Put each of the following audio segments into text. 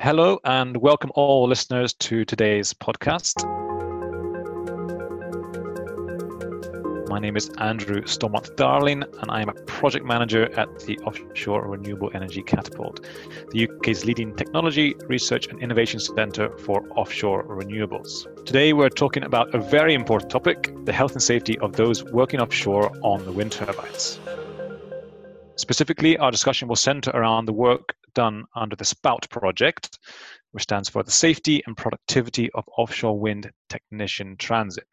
Hello, and welcome all listeners to today's podcast. My name is Andrew Stormonth-Darling, and I am a project manager at the Offshore Renewable Energy Catapult, the UK's leading technology, research, and innovation centre for offshore renewables. Today, we're talking about a very important topic the health and safety of those working offshore on the wind turbines. Specifically, our discussion will centre around the work done under the SPOWTT project, which stands for the Safety and Productivity of Offshore Wind Technician Transit.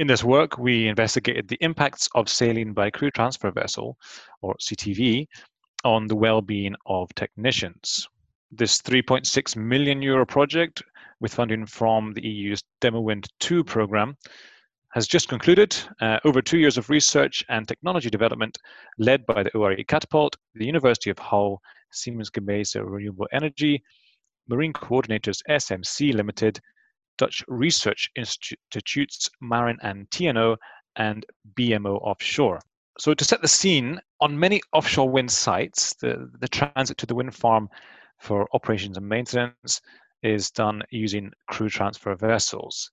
In this work, we investigated the impacts of sailing by crew transfer vessel, or CTV, on the well-being of technicians. This 3.6 million euro project, with funding from the EU's DemoWind 2 program, has just concluded uh, over two years of research and technology development led by the ORE Catapult, the University of Hull, Siemens Gamesa Renewable Energy, Marine Coordinators SMC Limited, Dutch Research Institutes Marin and TNO, and BMO Offshore. So, to set the scene, on many offshore wind sites, the, the transit to the wind farm for operations and maintenance is done using crew transfer vessels.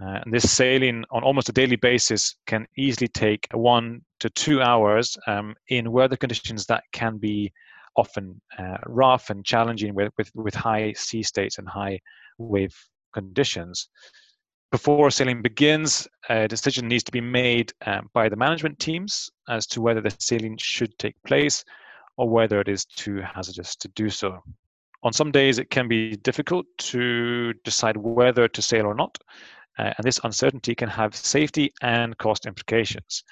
Uh, and this sailing on almost a daily basis can easily take one to two hours um, in weather conditions that can be often uh, rough and challenging with, with, with high sea states and high wave conditions. Before sailing begins, a decision needs to be made um, by the management teams as to whether the sailing should take place or whether it is too hazardous to do so. On some days, it can be difficult to decide whether to sail or not, uh, and this uncertainty can have safety and cost implications.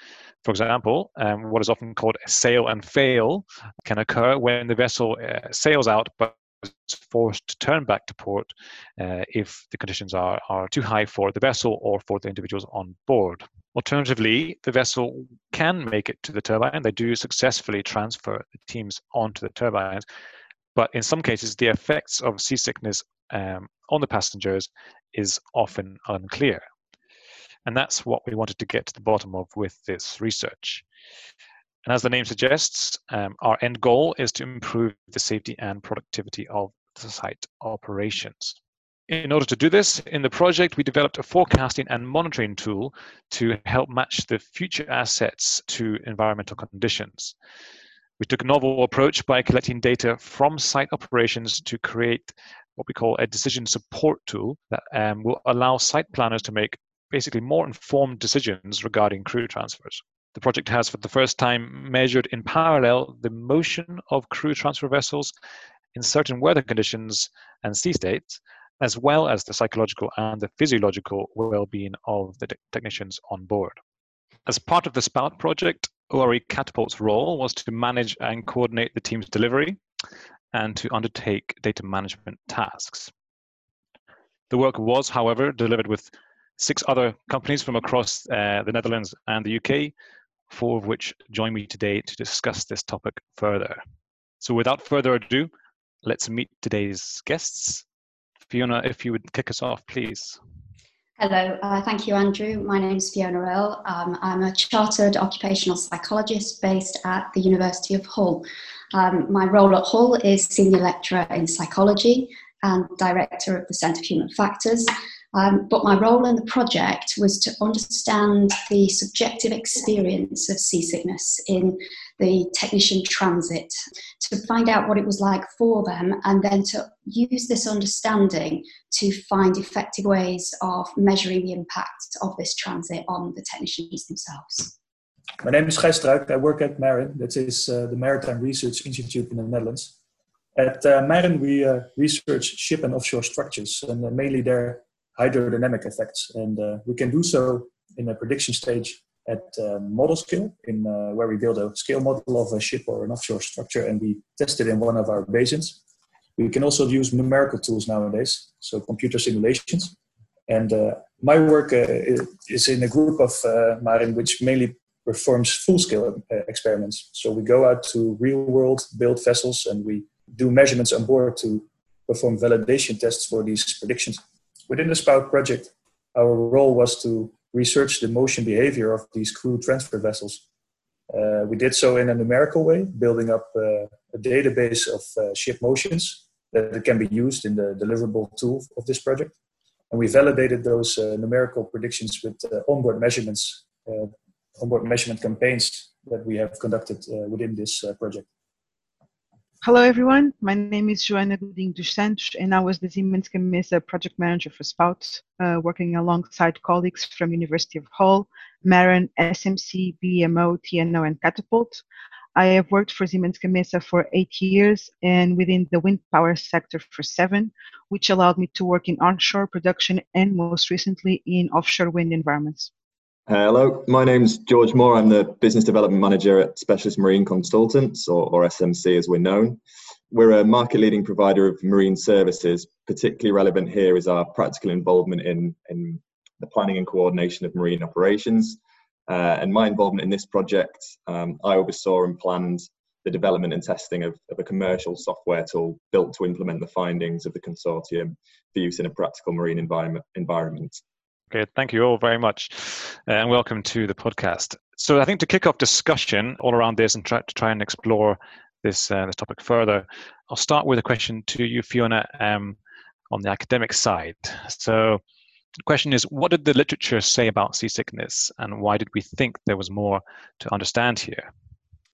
For example, um, what is often called a sail and fail can occur when the vessel uh, sails out but is forced to turn back to port uh, if the conditions are, are too high for the vessel or for the individuals on board. Alternatively, the vessel can make it to the turbine. They do successfully transfer the teams onto the turbines, but in some cases, the effects of seasickness um, on the passengers is often unclear. And that's what we wanted to get to the bottom of with this research. And as the name suggests, um, our end goal is to improve the safety and productivity of the site operations. In order to do this, in the project, we developed a forecasting and monitoring tool to help match the future assets to environmental conditions. We took a novel approach by collecting data from site operations to create what we call a decision support tool that um, will allow site planners to make basically more informed decisions regarding crew transfers. The project has, for the first time, measured in parallel the motion of crew transfer vessels in certain weather conditions and sea states, as well as the psychological and the physiological well being of the technicians on board. As part of the SPOWTT project, ORE Catapult's role was to manage and coordinate the team's delivery and to undertake data management tasks. The work was, however, delivered with six other companies from across uh, the Netherlands and the UK, four of which join me today to discuss this topic further. So without further ado, let's meet today's guests. Fiona, if you would kick us off, please. Hello, uh, thank you, Andrew. My name is Fiona Earle. Um, I'm a chartered occupational psychologist based at the University of Hull. Um, my role at Hull is Senior Lecturer in Psychology and Director of the Centre for Human Factors. Um, but my role in the project was to understand the subjective experience of seasickness in the technician transit, to find out what it was like for them, and then to use this understanding to find effective ways of measuring the impact of this transit on the technicians themselves. My name is Gijs. I work at MARIN, that is uh, the Maritime Research Institute in the Netherlands. At uh, MARIN, we uh, research ship and offshore structures and uh, mainly their hydrodynamic effects. And uh, we can do so in a prediction stage at uh, model scale, in where we build a scale model of a ship or an offshore structure and we test it in one of our basins. We can also use numerical tools nowadays, so computer simulations. And my work is in a group of MARIN which mainly performs full-scale uh, experiments. So we go out to real-world build vessels and we do measurements on board to perform validation tests for these predictions. Within the SPOWTT project, our role was to research the motion behavior of these crew transfer vessels. Uh, we did so in a numerical way, building up uh, a database of uh, ship motions that can be used in the deliverable tool of this project. And we validated those uh, numerical predictions with uh, onboard measurements, uh, onboard measurement campaigns that we have conducted within this project. Hello, everyone. My name is Joana Godinho dos Santos, and I was the Siemens Gamesa project manager for SPOWTT, uh, working alongside colleagues from University of Hull, MARIN, SMC, BMO, TNO, and Catapult. I have worked for Siemens Gamesa for eight years and within the wind power sector for seven, which allowed me to work in onshore production and most recently in offshore wind environments. Hello, my name's George Moore. I'm the Business Development Manager at Specialist Marine Consultants, or, or SMC as we're known. We're a market leading provider of marine services. Particularly relevant here is our practical involvement in, in the planning and coordination of marine operations. Uh, and my involvement in this project, um, I oversaw and planned the development and testing of, of, a commercial software tool built to implement the findings of the consortium for use in a practical marine environment. environment. Okay, thank you all very much, uh, and welcome to the podcast. So, I think to kick off discussion all around this and try to try and explore this uh, this topic further, I'll start with a question to you, Fiona, um, on the academic side. So, the question is, what did the literature say about seasickness, and why did we think there was more to understand here?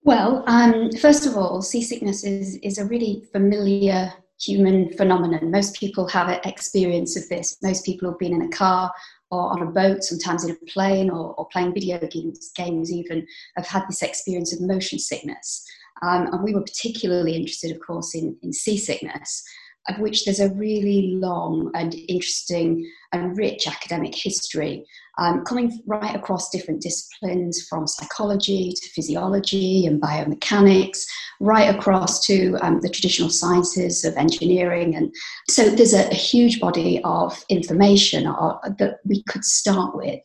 Well, um, first of all, seasickness is is a really familiar human phenomenon. Most people have an experience of this. Most people have been in a car or on a boat, sometimes in a plane or, or playing video games, games even, have had this experience of motion sickness. Um, and we were particularly interested, of course, in, in seasickness of which there's a really long and interesting and rich academic history, um, coming right across different disciplines from psychology to physiology and biomechanics, right across to um, the traditional sciences of engineering. And so there's a, a huge body of information or, uh, that we could start with.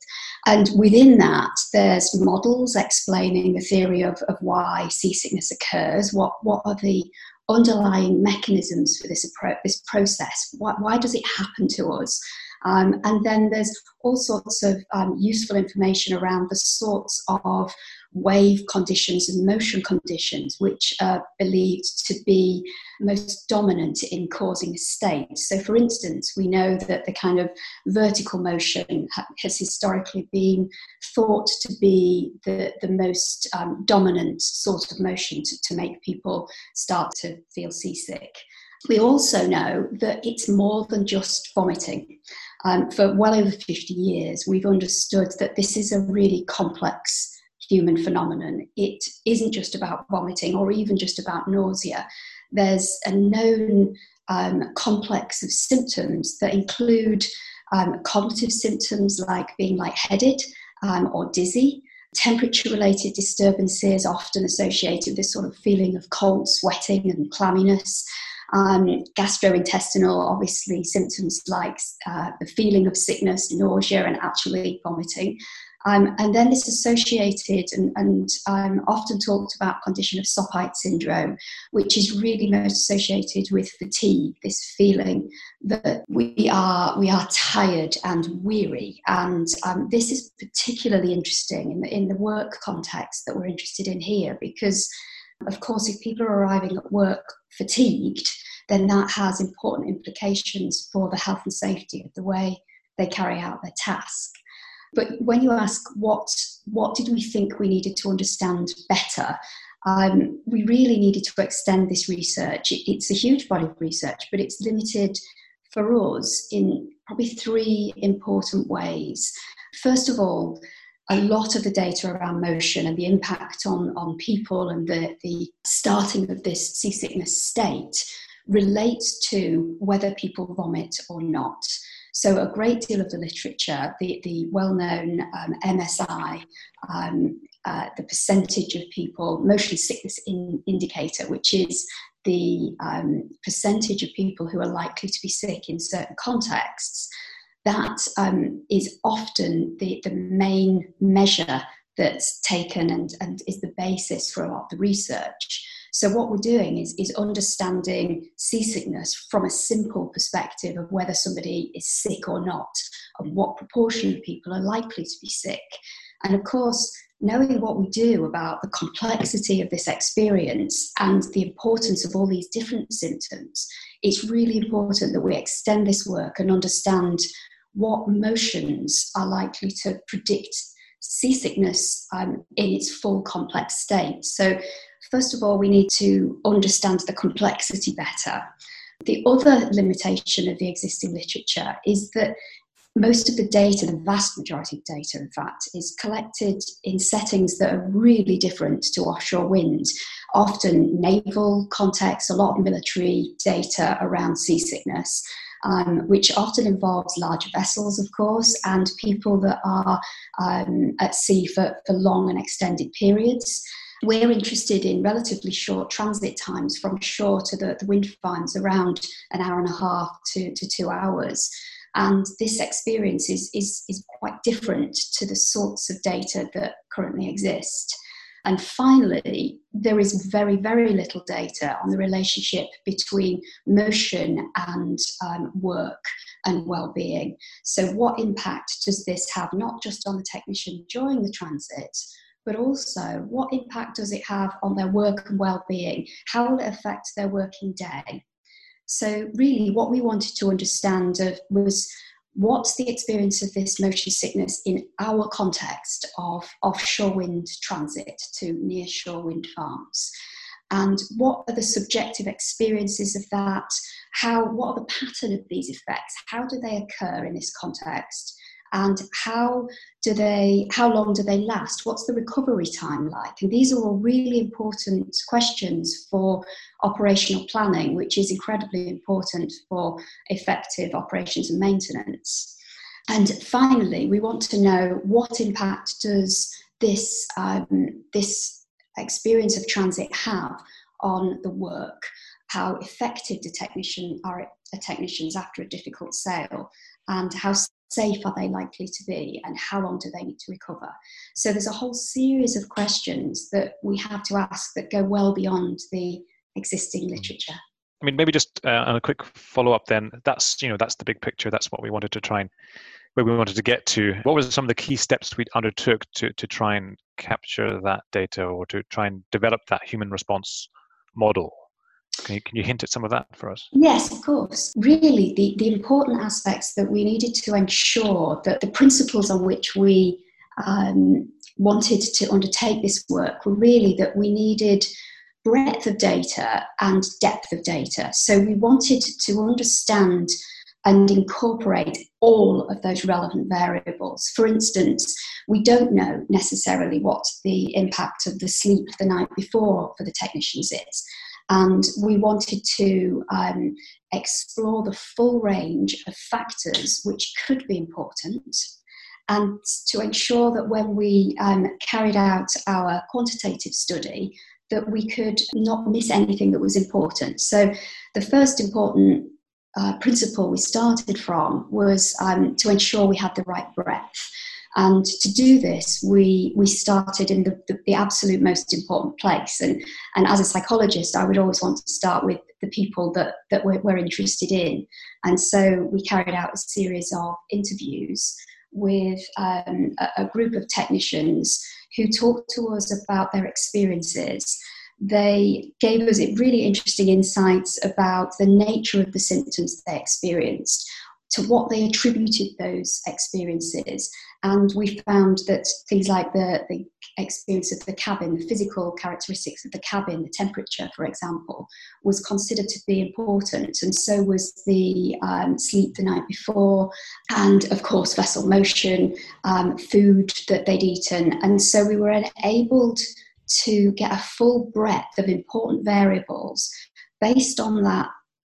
And within that, there's models explaining the theory of, of why seasickness occurs, what, what are the underlying mechanisms for this, this process. Why, why does it happen to us? Um, and then there's all sorts of um, useful information around the sorts of wave conditions and motion conditions, which are believed to be most dominant in causing a state. So, for instance, we know that the kind of vertical motion has historically been thought to be the, the most um, dominant sort of motion to, to make people start to feel seasick. We also know that it's more than just vomiting. Um, for well over 50 years, we've understood that this is a really complex human phenomenon. It isn't just about vomiting or even just about nausea. There's a known um, complex of symptoms that include um, cognitive symptoms like being lightheaded um, or dizzy, temperature related disturbances, often associated with this sort of feeling of cold sweating and clamminess. Um, gastrointestinal, obviously, symptoms like uh, the feeling of sickness, nausea, and actually vomiting. Um, and then this associated and, and um, often talked about condition of SOPITE syndrome, which is really most associated with fatigue, this feeling that we are, we are tired and weary. And um, this is particularly interesting in the, in the work context that we're interested in here, because of course, if people are arriving at work fatigued, then that has important implications for the health and safety of the way they carry out their task. But when you ask what what did we think we needed to understand better, um, we really needed to extend this research. It, it's a huge body of research, but it's limited for us in probably three important ways. First of all, a lot of the data around motion and the impact on, on people and the, the starting of this seasickness state relates to whether people vomit or not. So, a great deal of the literature, the, the well known um, MSI, um, uh, the percentage of people, motion sickness in, indicator, which is the um, percentage of people who are likely to be sick in certain contexts, that um, is often the, the main measure that's taken and, and is the basis for a lot of the research. So what we're doing is, is understanding seasickness from a simple perspective of whether somebody is sick or not, and what proportion of people are likely to be sick. And of course, knowing what we do about the complexity of this experience and the importance of all these different symptoms, it's really important that we extend this work and understand what motions are likely to predict seasickness um, in its full complex state. So, first of all, we need to understand the complexity better. The other limitation of the existing literature is that most of the data, the vast majority of data, in fact, is collected in settings that are really different to offshore wind. Often naval context, a lot of military data around seasickness. Um, which often involves large vessels, of course, and people that are um, at sea for, for long and extended periods. We're interested in relatively short transit times from shore to the, the wind farms, around an hour and a half to, to two hours. And this experience is, is, is quite different to the sorts of data that currently exist. And finally, there is very, very little data on the relationship between motion and um, work and well-being. So, what impact does this have not just on the technician during the transit, but also what impact does it have on their work and well-being? How will it affect their working day? So, really, what we wanted to understand was what's the experience of this motion sickness in our context of offshore wind transit to nearshore wind farms? And what are the subjective experiences of that? How, what are the pattern of these effects? How do they occur in this context? And how do they how long do they last? What's the recovery time like? And these are all really important questions for operational planning which is incredibly important for effective operations and maintenance. And finally we want to know what impact does this um, this experience of transit have on the work? How effective the technician are technicians after a difficult sail? And how safe are they likely to be and how long do they need to recover. So there's a whole series of questions that we have to ask that go well beyond the existing mm. literature. I mean maybe just uh, on a quick follow up then that's you know that's the big picture that's what we wanted to try and where we wanted to get to. What were some of the key steps we undertook to to try and capture that data or to try and develop that human response model can you, can you hint at some of that for us? Yes, of course. Really, the, the important aspects that we needed to ensure that the principles on which we um, wanted to undertake this work were really that we needed breadth of data and depth of data. So we wanted to understand and incorporate all of those relevant variables. For instance, we don't know necessarily what the impact of the sleep the night before for the technicians is. And we wanted to um, explore the full range of factors which could be important and to ensure that when we um, carried out our quantitative study that we could not miss anything that was important. So the first important uh, principle we started from was um, to ensure we had the right breadth and to do this, we, we started in the, the, the, absolute most important place. And, and as a psychologist, I would always want to start with the people that, that we're, we're interested in. And so we carried out a series of interviews with um, a, a group of technicians who talked to us about their experiences they gave us really interesting insights about the nature of the symptoms they experienced, to what they attributed those experiences. And we found that things like the, the experience of the cabin, the physical characteristics of the cabin, the temperature, for example, was considered to be important. And so was the um, sleep the night before, and of course, vessel motion, um, food that they'd eaten. And so we were enabled to get a full breadth of important variables based on that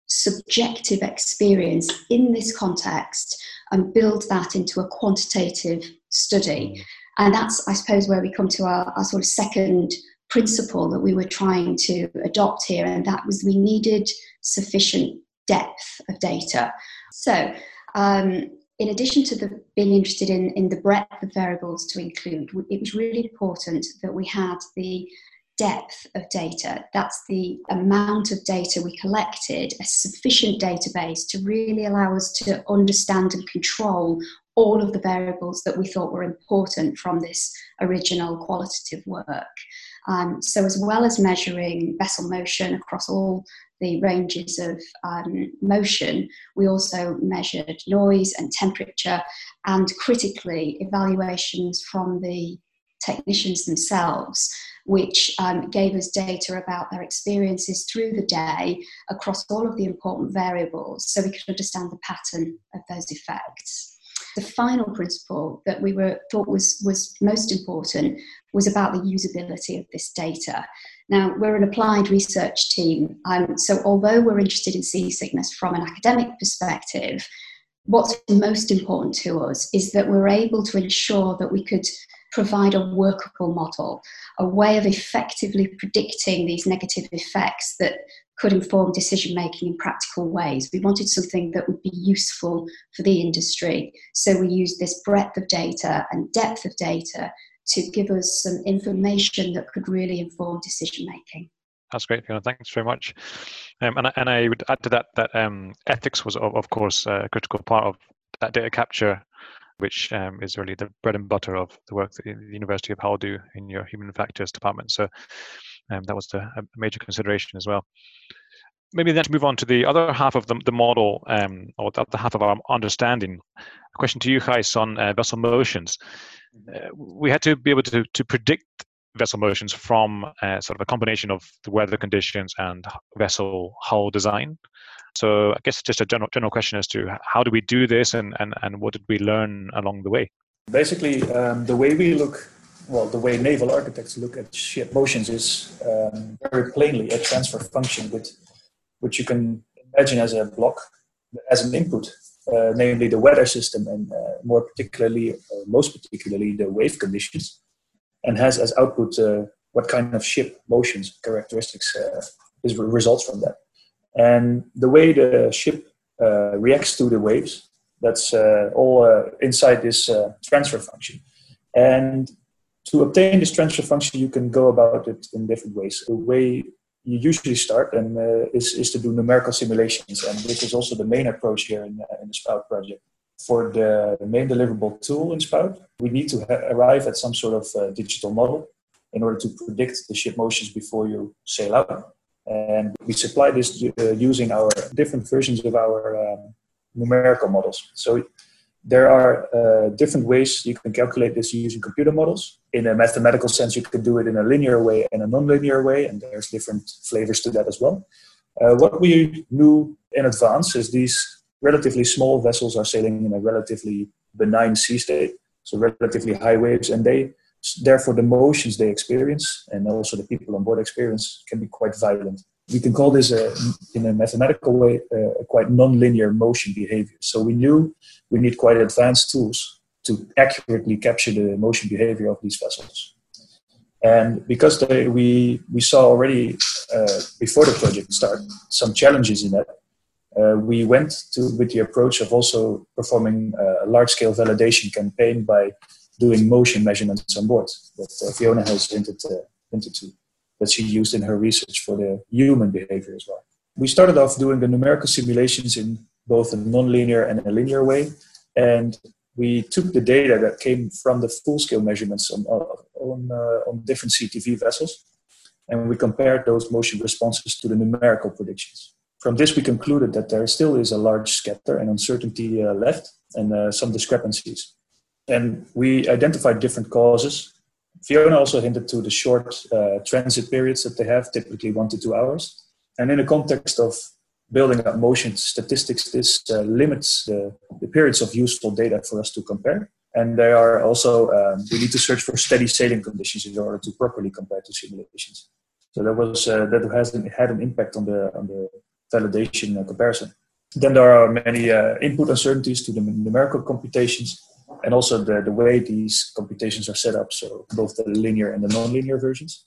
subjective experience in this context and build that into a quantitative study. Mm. And that's, I suppose, where we come to our, our sort of second principle that we were trying to adopt here, and that was we needed sufficient depth of data. So, um, in addition to the, being interested in, in the breadth of variables to include, it was really important that we had the depth of data. That's the amount of data we collected, a sufficient database to really allow us to understand and control all of the variables that we thought were important from this original qualitative work. Um, so, as well as measuring vessel motion across all the ranges of um, motion, we also measured noise and temperature, and critically, evaluations from the technicians themselves, which um, gave us data about their experiences through the day across all of the important variables so we could understand the pattern of those effects. The final principle that we were thought was, was most important was about the usability of this data. Now, we're an applied research team, um, so although we're interested in seasickness from an academic perspective, what's most important to us is that we're able to ensure that we could provide a workable model, a way of effectively predicting these negative effects that could inform decision making in practical ways. We wanted something that would be useful for the industry. So we used this breadth of data and depth of data to give us some information that could really inform decision making. That's great, Fiona. Thanks very much. Um, and, and I would add to that that um, ethics was, of, of course, a critical part of that data capture which um, is really the bread and butter of the work that the University of Hull do in your human factors department. So um, that was the, a major consideration as well. Maybe then to move on to the other half of the, the model, um, or the other half of our understanding. A question to you, guys, on uh, vessel motions. Mm-hmm. Uh, we had to be able to, to predict vessel motions from uh, sort of a combination of the weather conditions and vessel hull design. So I guess just a general general question as to how do we do this and, and, and what did we learn along the way? Basically, um, the way we look, well, the way naval architects look at ship motions is um, very plainly a transfer function with which you can imagine as a block, as an input, uh, namely the weather system and uh, more particularly, uh, most particularly the wave conditions, and has as output uh, what kind of ship motions characteristics uh, is results from that. And the way the ship uh, reacts to the waves, that's uh, all uh, inside this uh, transfer function. And to obtain this transfer function, you can go about it in different ways. The way you usually start and uh, is, is to do numerical simulations, and this is also the main approach here in, uh, in the SPOWTT project. For the main deliverable tool in SPOWTT, we need to ha- arrive at some sort of digital model in order to predict the ship motions before you sail out. And we supply this uh, using our different versions of our um, numerical models. So there are uh, different ways you can calculate this using computer models. In a mathematical sense, you can do it in a linear way and a non-linear way, and there's different flavors to that as well. Uh, what we knew in advance is these relatively small vessels are sailing in a relatively benign sea state, so relatively high waves, and they therefore the motions they experience and also the people on board experience can be quite violent. We can call this a, in a mathematical way a quite non-linear motion behavior. So we knew we need quite advanced tools to accurately capture the motion behavior of these vessels. And because they, we we saw already uh, before the project started some challenges in that uh, we went to with the approach of also performing a large scale validation campaign by doing motion measurements on board that uh, Fiona has hinted, hinted to, that she used in her research for the human behavior as well. We started off doing the numerical simulations in both a nonlinear and a linear way, and we took the data that came from the full-scale measurements on, on, uh, on different CTV vessels, and we compared those motion responses to the numerical predictions. From this, we concluded that there still is a large scatter and uncertainty uh, left, and uh, some discrepancies. And we identified different causes. Fiona also hinted to the short uh, transit periods that they have, typically one to two hours. And in the context of building up motion statistics, this uh, limits the, the, periods of useful data for us to compare. And there are also, um, we need to search for steady sailing conditions in order to properly compare to simulations. So that was uh, that has had an impact on the on the validation uh, comparison. Then there are many uh, input uncertainties to the numerical computations and also the, the way these computations are set up, so both the linear and the nonlinear versions.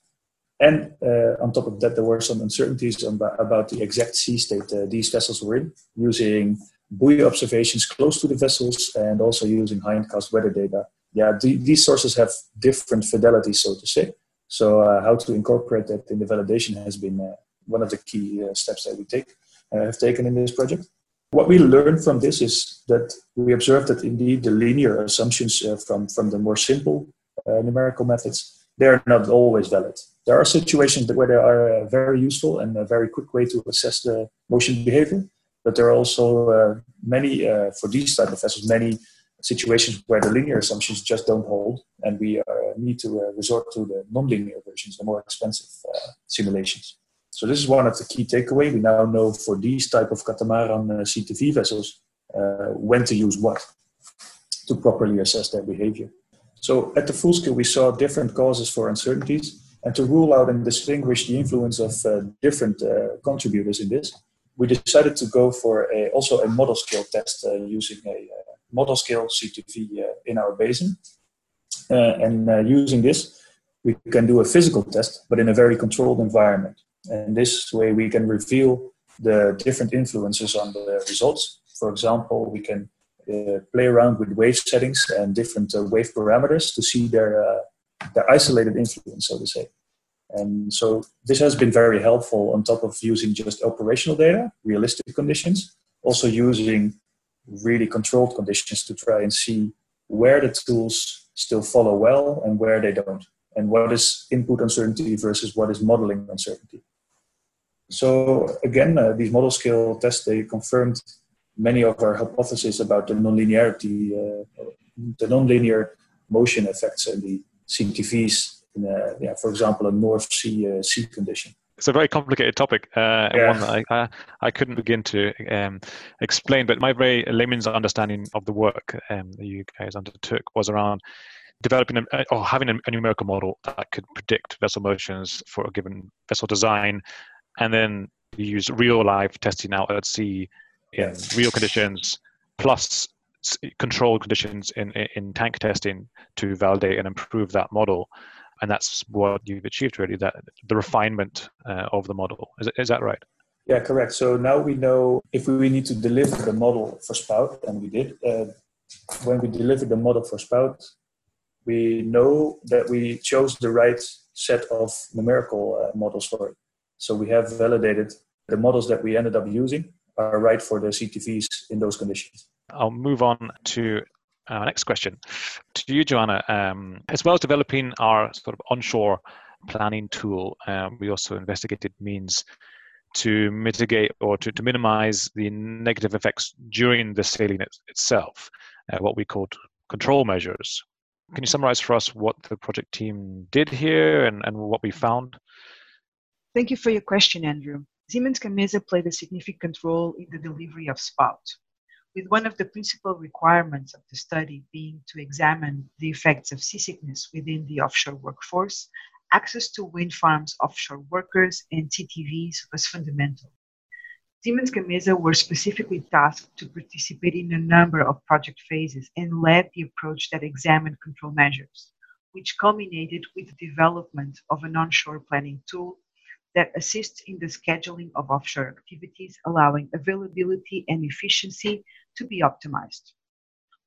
And uh, on top of that, there were some uncertainties about, about the exact sea state uh, these vessels were in, using buoy observations close to the vessels and also using hindcast weather data. Yeah, the, these sources have different fidelity, so to say. So, uh, how to incorporate that in the validation has been uh, one of the key uh, steps that we take uh, have taken in this project. What we learned from this is that we observed that indeed the linear assumptions uh, from, from the more simple uh, numerical methods, they're not always valid. There are situations where they are uh, very useful and a very quick way to assess the motion behavior, but there are also uh, many, uh, for these type of vessels, many situations where the linear assumptions just don't hold, and we uh, need to resort to the non-linear versions, the more expensive simulations. So this is one of the key takeaway. We now know for these type of catamaran uh, CTV vessels uh, when to use what to properly assess their behavior. So at the full scale, we saw different causes for uncertainties, and to rule out and distinguish the influence of uh, different uh, contributors in this, we decided to go for a, also a model scale test uh, using a uh, model scale CTV in our basin. and using this, we can do a physical test, but in a very controlled environment. And this way we can reveal the different influences on the results. For example, we can uh, play around with wave settings and different uh, wave parameters to see their, uh, their isolated influence, so to say. And so this has been very helpful on top of using just operational data, realistic conditions, also using really controlled conditions to try and see where the tools still follow well and where they don't, and what is input uncertainty versus what is modeling uncertainty. So again, uh, these model scale tests, they confirmed many of our hypotheses about the nonlinearity, uh, the nonlinear motion effects in the CTVs, in a, yeah, for example, a North Sea uh, sea condition. It's a very complicated topic, uh, yeah. one that I, I, I, couldn't begin to um, explain. But my very layman's understanding of the work um, that you guys undertook was around developing a, or having a, a numerical model that could predict vessel motions for a given vessel design and then you use real life testing out at sea in real conditions plus controlled conditions in, in tank testing to validate and improve that model. And that's what you've achieved really that the refinement uh, of the model. Is, is that right? Yeah correct. So now we know if we need to deliver the model for SPOWTT and we did uh, when we delivered the model for SPOWTT we know that we chose the right set of numerical uh, models for it so we have validated the models that we ended up using are right for the CTVs in those conditions. I'll move on to our next question to you, Joana. Um, as well as developing our sort of onshore planning tool, um, we also investigated means to mitigate or to, to minimize the negative effects during the sailing it, itself, uh, what we called control measures. Can you summarize for us what the project team did here and, and what we found? Thank you for your question, Andrew. Siemens Gamesa played a significant role in the delivery of SPOWTT, with one of the principal requirements of the study being to examine the effects of seasickness within the offshore workforce, access to wind farms offshore workers and CTVs was fundamental. Siemens Gamesa were specifically tasked to participate in a number of project phases and led the approach that examined control measures, which culminated with the development of an onshore planning tool that assists in the scheduling of offshore activities, allowing availability and efficiency to be optimized.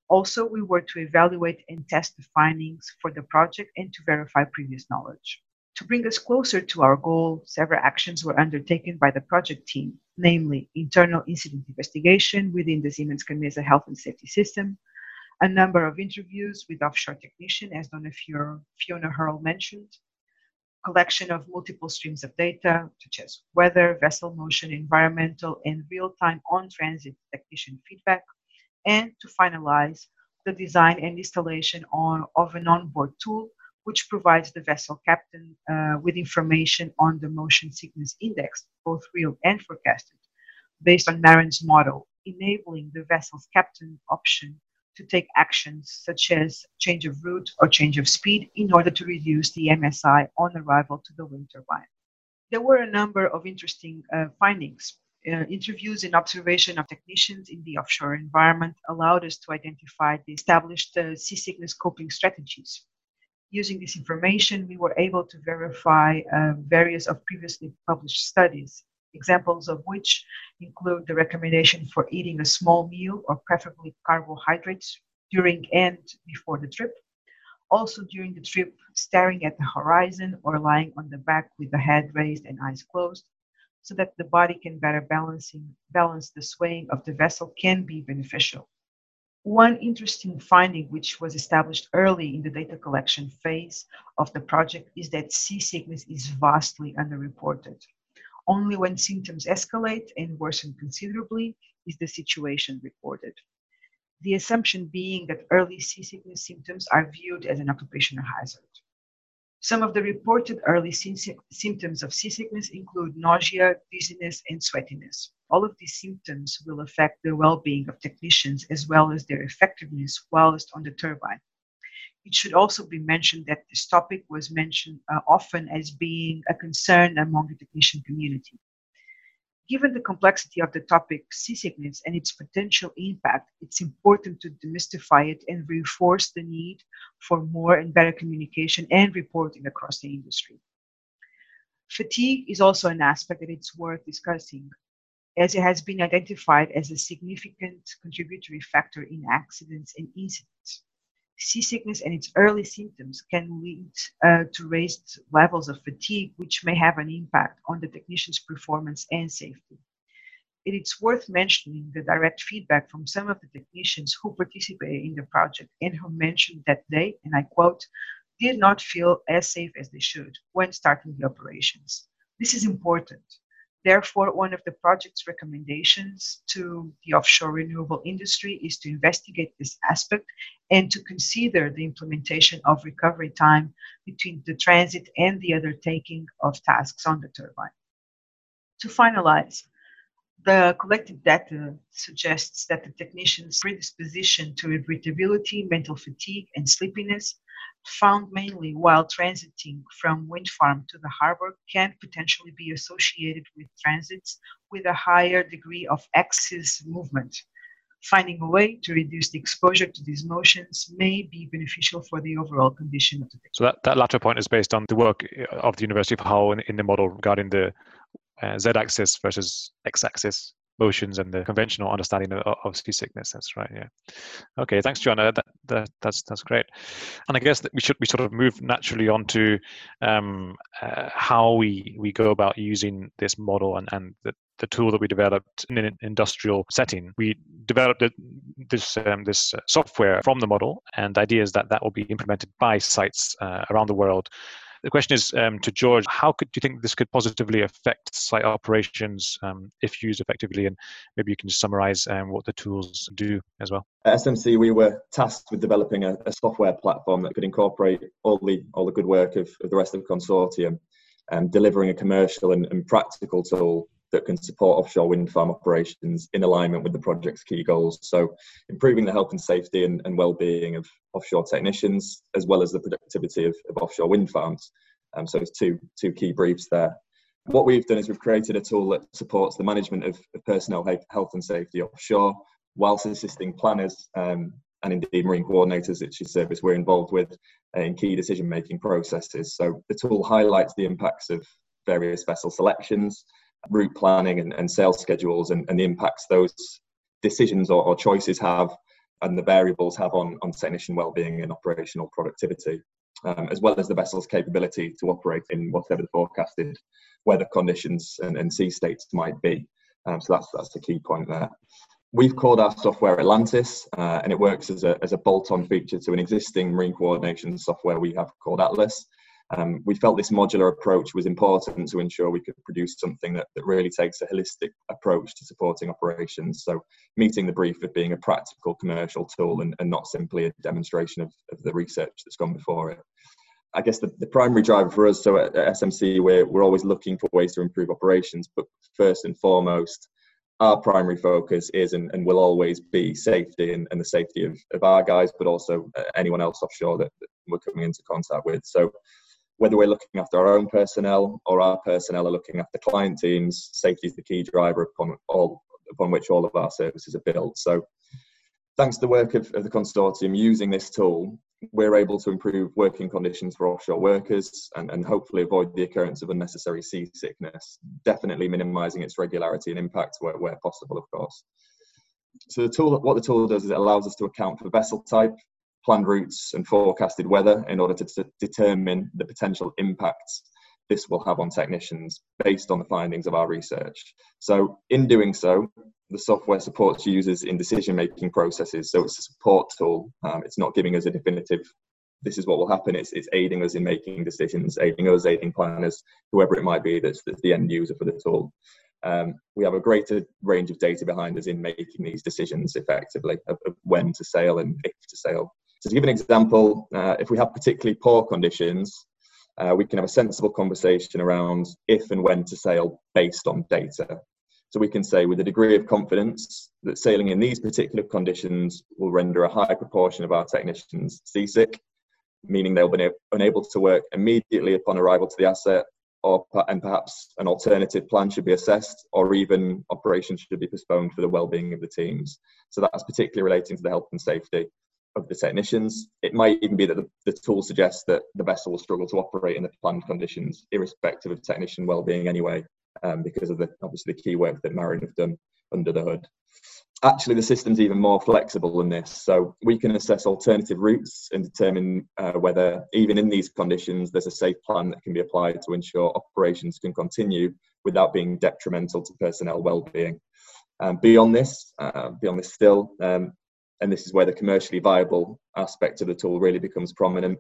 Also, we were to evaluate and test the findings for the project and to verify previous knowledge. To bring us closer to our goal, several actions were undertaken by the project team, namely internal incident investigation within the Siemens Gamesa health and safety system, a number of interviews with offshore technicians, as Donna Fiona Earle mentioned, collection of multiple streams of data, such as weather, vessel motion, environmental, and real-time on-transit technician feedback, and to finalize the design and installation on, of an onboard tool which provides the vessel captain uh, with information on the motion sickness index, both real and forecasted, based on Marin's model, enabling the vessel's captain option to take actions such as change of route or change of speed in order to reduce the MSI on arrival to the wind turbine. There were a number of interesting uh, findings. Uh, interviews and observation of technicians in the offshore environment allowed us to identify the established uh, seasickness coping strategies. Using this information, we were able to verify uh, various of previously published studies examples of which include the recommendation for eating a small meal or preferably carbohydrates during and before the trip. Also, during the trip, staring at the horizon or lying on the back with the head raised and eyes closed. so that the body can better balancing, balance the swaying of the vessel can be beneficial. One interesting finding, which was established early in the data collection phase of the project, is that seasickness is vastly underreported. Only when symptoms escalate and worsen considerably is the situation reported. The assumption being that early seasickness symptoms are viewed as an occupational hazard. Some of the reported early symptoms of seasickness include nausea, dizziness, and sweatiness. All of these symptoms will affect the well being of technicians as well as their effectiveness whilst on the turbine. It should also be mentioned that this topic was mentioned uh, often as being a concern among the technician community. Given the complexity of the topic seasickness and its potential impact, it's important to demystify it and reinforce the need for more and better communication and reporting across the industry. Fatigue is also an aspect that it's worth discussing, as it has been identified as a significant contributory factor in accidents and incidents seasickness and its early symptoms can lead uh, to raised levels of fatigue, which may have an impact on the technician's performance and safety. It is worth mentioning the direct feedback from some of the technicians who participated in the project and who mentioned that they, and I quote, did not feel as safe as they should when starting the operations. This is important Therefore, one of the project's recommendations to the offshore renewable industry is to investigate this aspect and to consider the implementation of recovery time between the transit and the undertaking of tasks on the turbine. To finalize, the collected data suggests that the technician's predisposition to irritability, mental fatigue, and sleepiness found mainly while transiting from wind farm to the harbor can potentially be associated with transits with a higher degree of axis movement. Finding a way to reduce the exposure to these motions may be beneficial for the overall condition of the So that, that latter point is based on the work of the University of Hull in, in the model regarding the uh, z-axis versus x-axis motions and the conventional understanding of, of seasickness. That's right. Yeah. Okay. Thanks, Joana. That, that, that's that's great. And I guess that we should we sort of move naturally on to um, uh, how we we go about using this model and and the, the tool that we developed in an industrial setting. We developed this um, this software from the model, and the idea is that that will be implemented by sites uh, around the world the question is um, to George, how could do you think this could positively affect site operations um, if used effectively? And maybe you can just summarize um, what the tools do as well. At SMC, we were tasked with developing a, a, software platform that could incorporate all the all the good work of, of the rest of the consortium and delivering a commercial and, and practical tool that can support offshore wind farm operations in alignment with the project's key goals. So, improving the health and safety and, and well-being of offshore technicians, as well as the productivity of, of offshore wind farms. Um, so, it's two two key briefs there. What we've done is we've created a tool that supports the management of, of personnel health and safety offshore, whilst assisting planners um, and indeed marine coordinators, which is service we're involved with in key decision-making processes. So the tool highlights the impacts of various vessel selections, route planning and, and sales schedules and, and the impacts those decisions or, or, choices have and the variables have on, on technician well-being and operational productivity, um, as well as the vessel's capability to operate in whatever the forecasted weather conditions and, and sea states might be. Um, so that's that's the key point there. We've called our software Atlantis, uh, and it works as a, as a bolt-on feature to an existing marine coordination software we have called Atlas. Um, we felt this modular approach was important to ensure we could produce something that, that really takes a holistic approach to supporting operations. So, meeting the brief of being a practical commercial tool and, and not simply a demonstration of, of the research that's gone before it. I guess the, the primary driver for us, so at, at SMC, we're, we're always looking for ways to improve operations, but first and foremost, our primary focus is and, and will always be safety and, and the safety of, of our guys, but also uh, anyone else offshore that, that we're coming into contact with. So whether we're looking after our own personnel or our personnel are looking after client teams, safety is the key driver upon all upon which all of our services are built. So thanks to the work of, of the consortium using this tool, we're able to improve working conditions for offshore workers and, and hopefully avoid the occurrence of unnecessary seasickness, definitely minimizing its regularity and impact where, where possible, of course. So the tool, what the tool does is it allows us to account for vessel type, planned routes and forecasted weather in order to, determine the potential impacts this will have on technicians based on the findings of our research. So, in doing so, the software supports users in decision making processes. So, it's a support tool, um, it's not giving us a definitive this is what will happen. It's, it's aiding us in making decisions, aiding us, aiding planners, whoever it might be that's, that's the end user for the tool. Um, we have a greater range of data behind us in making these decisions effectively of, of when to sail and if to sail. So to give an example, uh, if we have particularly poor conditions, uh, we can have a sensible conversation around if and when to sail based on data. So we can say with a degree of confidence that sailing in these particular conditions will render a high proportion of our technicians seasick, meaning they'll be unable to work immediately upon arrival to the asset or and perhaps an alternative plan should be assessed or even operations should be postponed for the well-being of the teams so that's particularly relating to the health and safety of the technicians. It might even be that the, the tool suggests that the vessel will struggle to operate in the planned conditions irrespective of technician well-being anyway um, because of the obviously the key work that MARIN have done under the hood. Actually the system's even more flexible than this so we can assess alternative routes and determine uh, whether even in these conditions there's a safe plan that can be applied to ensure operations can continue without being detrimental to personnel well-being. Um, beyond this uh, beyond this still um, and this is where the commercially viable aspect of the tool really becomes prominent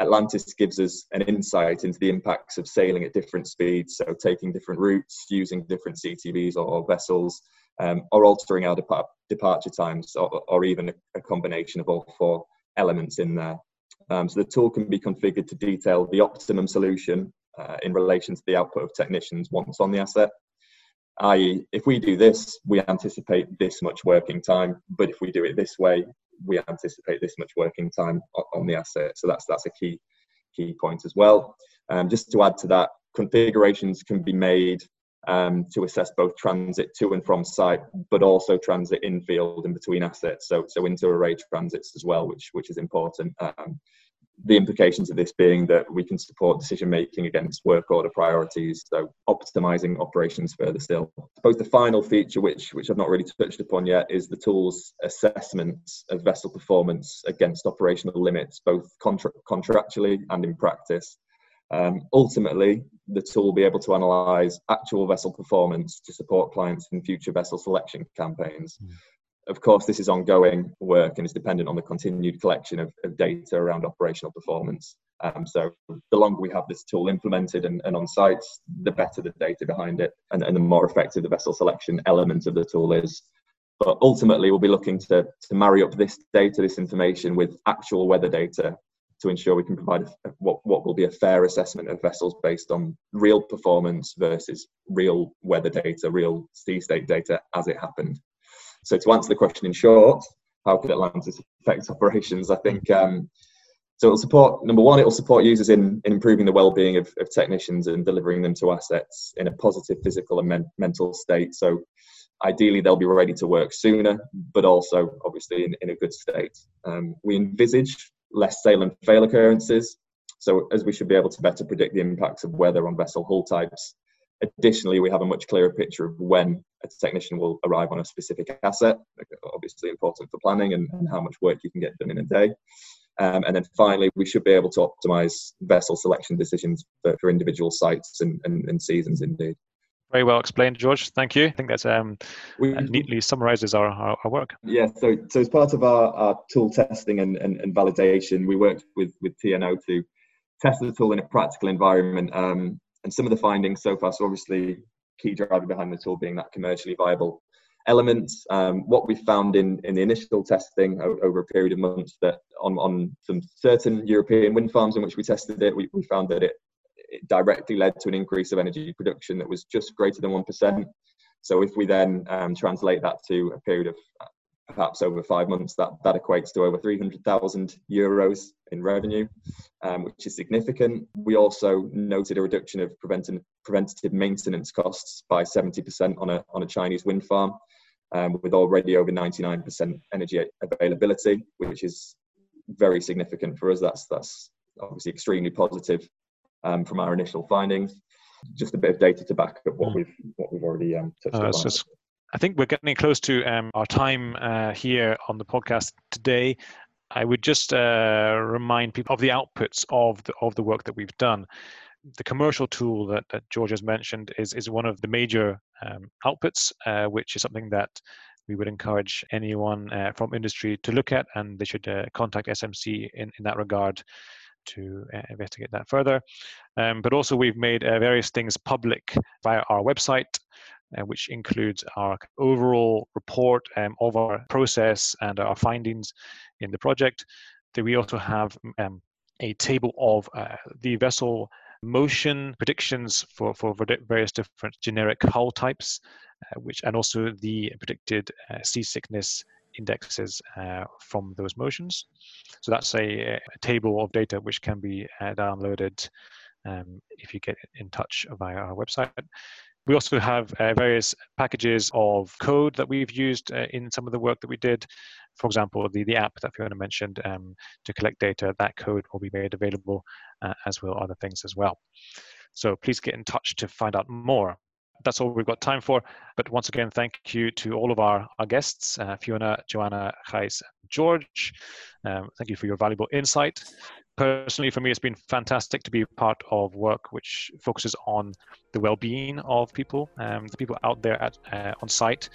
Atlantis gives us an insight into the impacts of sailing at different speeds, so taking different routes, using different CTVs or vessels, um, or altering our depart- departure times, or, or even a, combination of all four elements in there. Um, so the tool can be configured to detail the optimum solution uh, in relation to the output of technicians once on the asset. I.e., if we do this, we anticipate this much working time, but if we do it this way, we anticipate this much working time on the asset. So that's that's a key key point as well. Um, just to add to that, configurations can be made um, to assess both transit to and from site, but also transit in field and between assets. So, so inter-array transits as well, which which is important. Um, the implications of this being that we can support decision making against work order priorities, so optimizing operations further still. I suppose the final feature, which which I've not really touched upon yet, is the tool's assessments of vessel performance against operational limits, both contra- contractually and in practice. Um, ultimately, the tool will be able to analyse actual vessel performance to support clients in future vessel selection campaigns. Mm. Of course, this is ongoing work and is dependent on the continued collection of, of data around operational performance. Um, so, the longer we have this tool implemented and, and on site, the better the data behind it and, and the more effective the vessel selection element of the tool is. But ultimately, we'll be looking to, to marry up this data, this information, with actual weather data to ensure we can provide a, what, what will be a fair assessment of vessels based on real performance versus real weather data, real sea state data as it happened. So to answer the question in short, how could Atlantis affect operations? I think um, so. It'll support number one. It'll support users in, in improving the well-being of, of technicians and delivering them to assets in a positive physical and men- mental state. So ideally they'll be ready to work sooner, but also obviously in, in a good state. Um, we envisage less sail and fail occurrences. So as we should be able to better predict the impacts of weather on vessel hull types. Additionally, we have a much clearer picture of when a technician will arrive on a specific asset, obviously important for planning and, and how much work you can get done in a day. Um, and then finally, we should be able to optimize vessel selection decisions for, for individual sites and, and, and seasons indeed. Very well explained, George. Thank you. I think that's um, we, neatly summarizes our, our, our, work. Yeah, so, so as part of our, our tool testing and, and, and validation, we worked with, with TNO to test the tool in a practical environment. Um, and some of the findings so far, so obviously, key driver behind the tool being that commercially viable element. Um, what we found in, in the initial testing over a period of months that on, on some certain European wind farms in which we tested it, we, we found that it it directly led to an increase of energy production that was just greater than 1%. So if we then um, translate that to a period of uh, perhaps over five months, that, that equates to over 300,000 euros in revenue, um, which is significant. We also noted a reduction of preventive, preventative maintenance costs by 70% on a, on a Chinese wind farm, um, with already over 99% energy availability, which is very significant for us. That's, that's obviously extremely positive um, from our initial findings. Just a bit of data to back up what hmm. we've what we've already um, touched uh, on. So I think we're getting close to um, our time uh, here on the podcast today. I would just uh, remind people of the outputs of the of the work that we've done. The commercial tool that, that George has mentioned is, is one of the major um, outputs, uh, which is something that we would encourage anyone uh, from industry to look at, and they should uh, contact SMC in, in that regard to uh, investigate that further. Um, but also, we've made uh, various things public via our website. Uh, which includes our overall report um, of our process and our findings in the project. We also have um, a table of the vessel motion predictions for, for various different generic hull types, uh, which and also the predicted uh, seasickness indexes uh, from those motions. So that's a, a, table of data which can be uh, downloaded um, if you get in touch via our website. We also have uh, various packages of code that we've used uh, in some of the work that we did. For example, the, the app that Fiona mentioned um, to collect data, that code will be made available, uh, as will other things as well. So please get in touch to find out more. That's all we've got time for. But once again, thank you to all of our, our guests, uh, Fiona, Joana, Gijs, George. Um, thank you for your valuable insight personally for me it's been fantastic to be part of work which focuses on the well-being of people um, the people out there at, uh, on site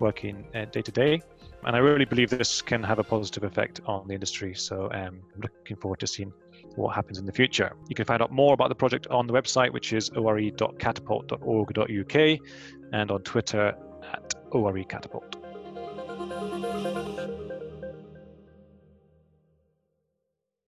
working uh, day to day. And i really believe this can have a positive effect on the industry. So um, i'm looking forward to seeing what happens in the future. You can find out more about the project on the website which is ore.catapult.org.uk and on twitter at orecatapult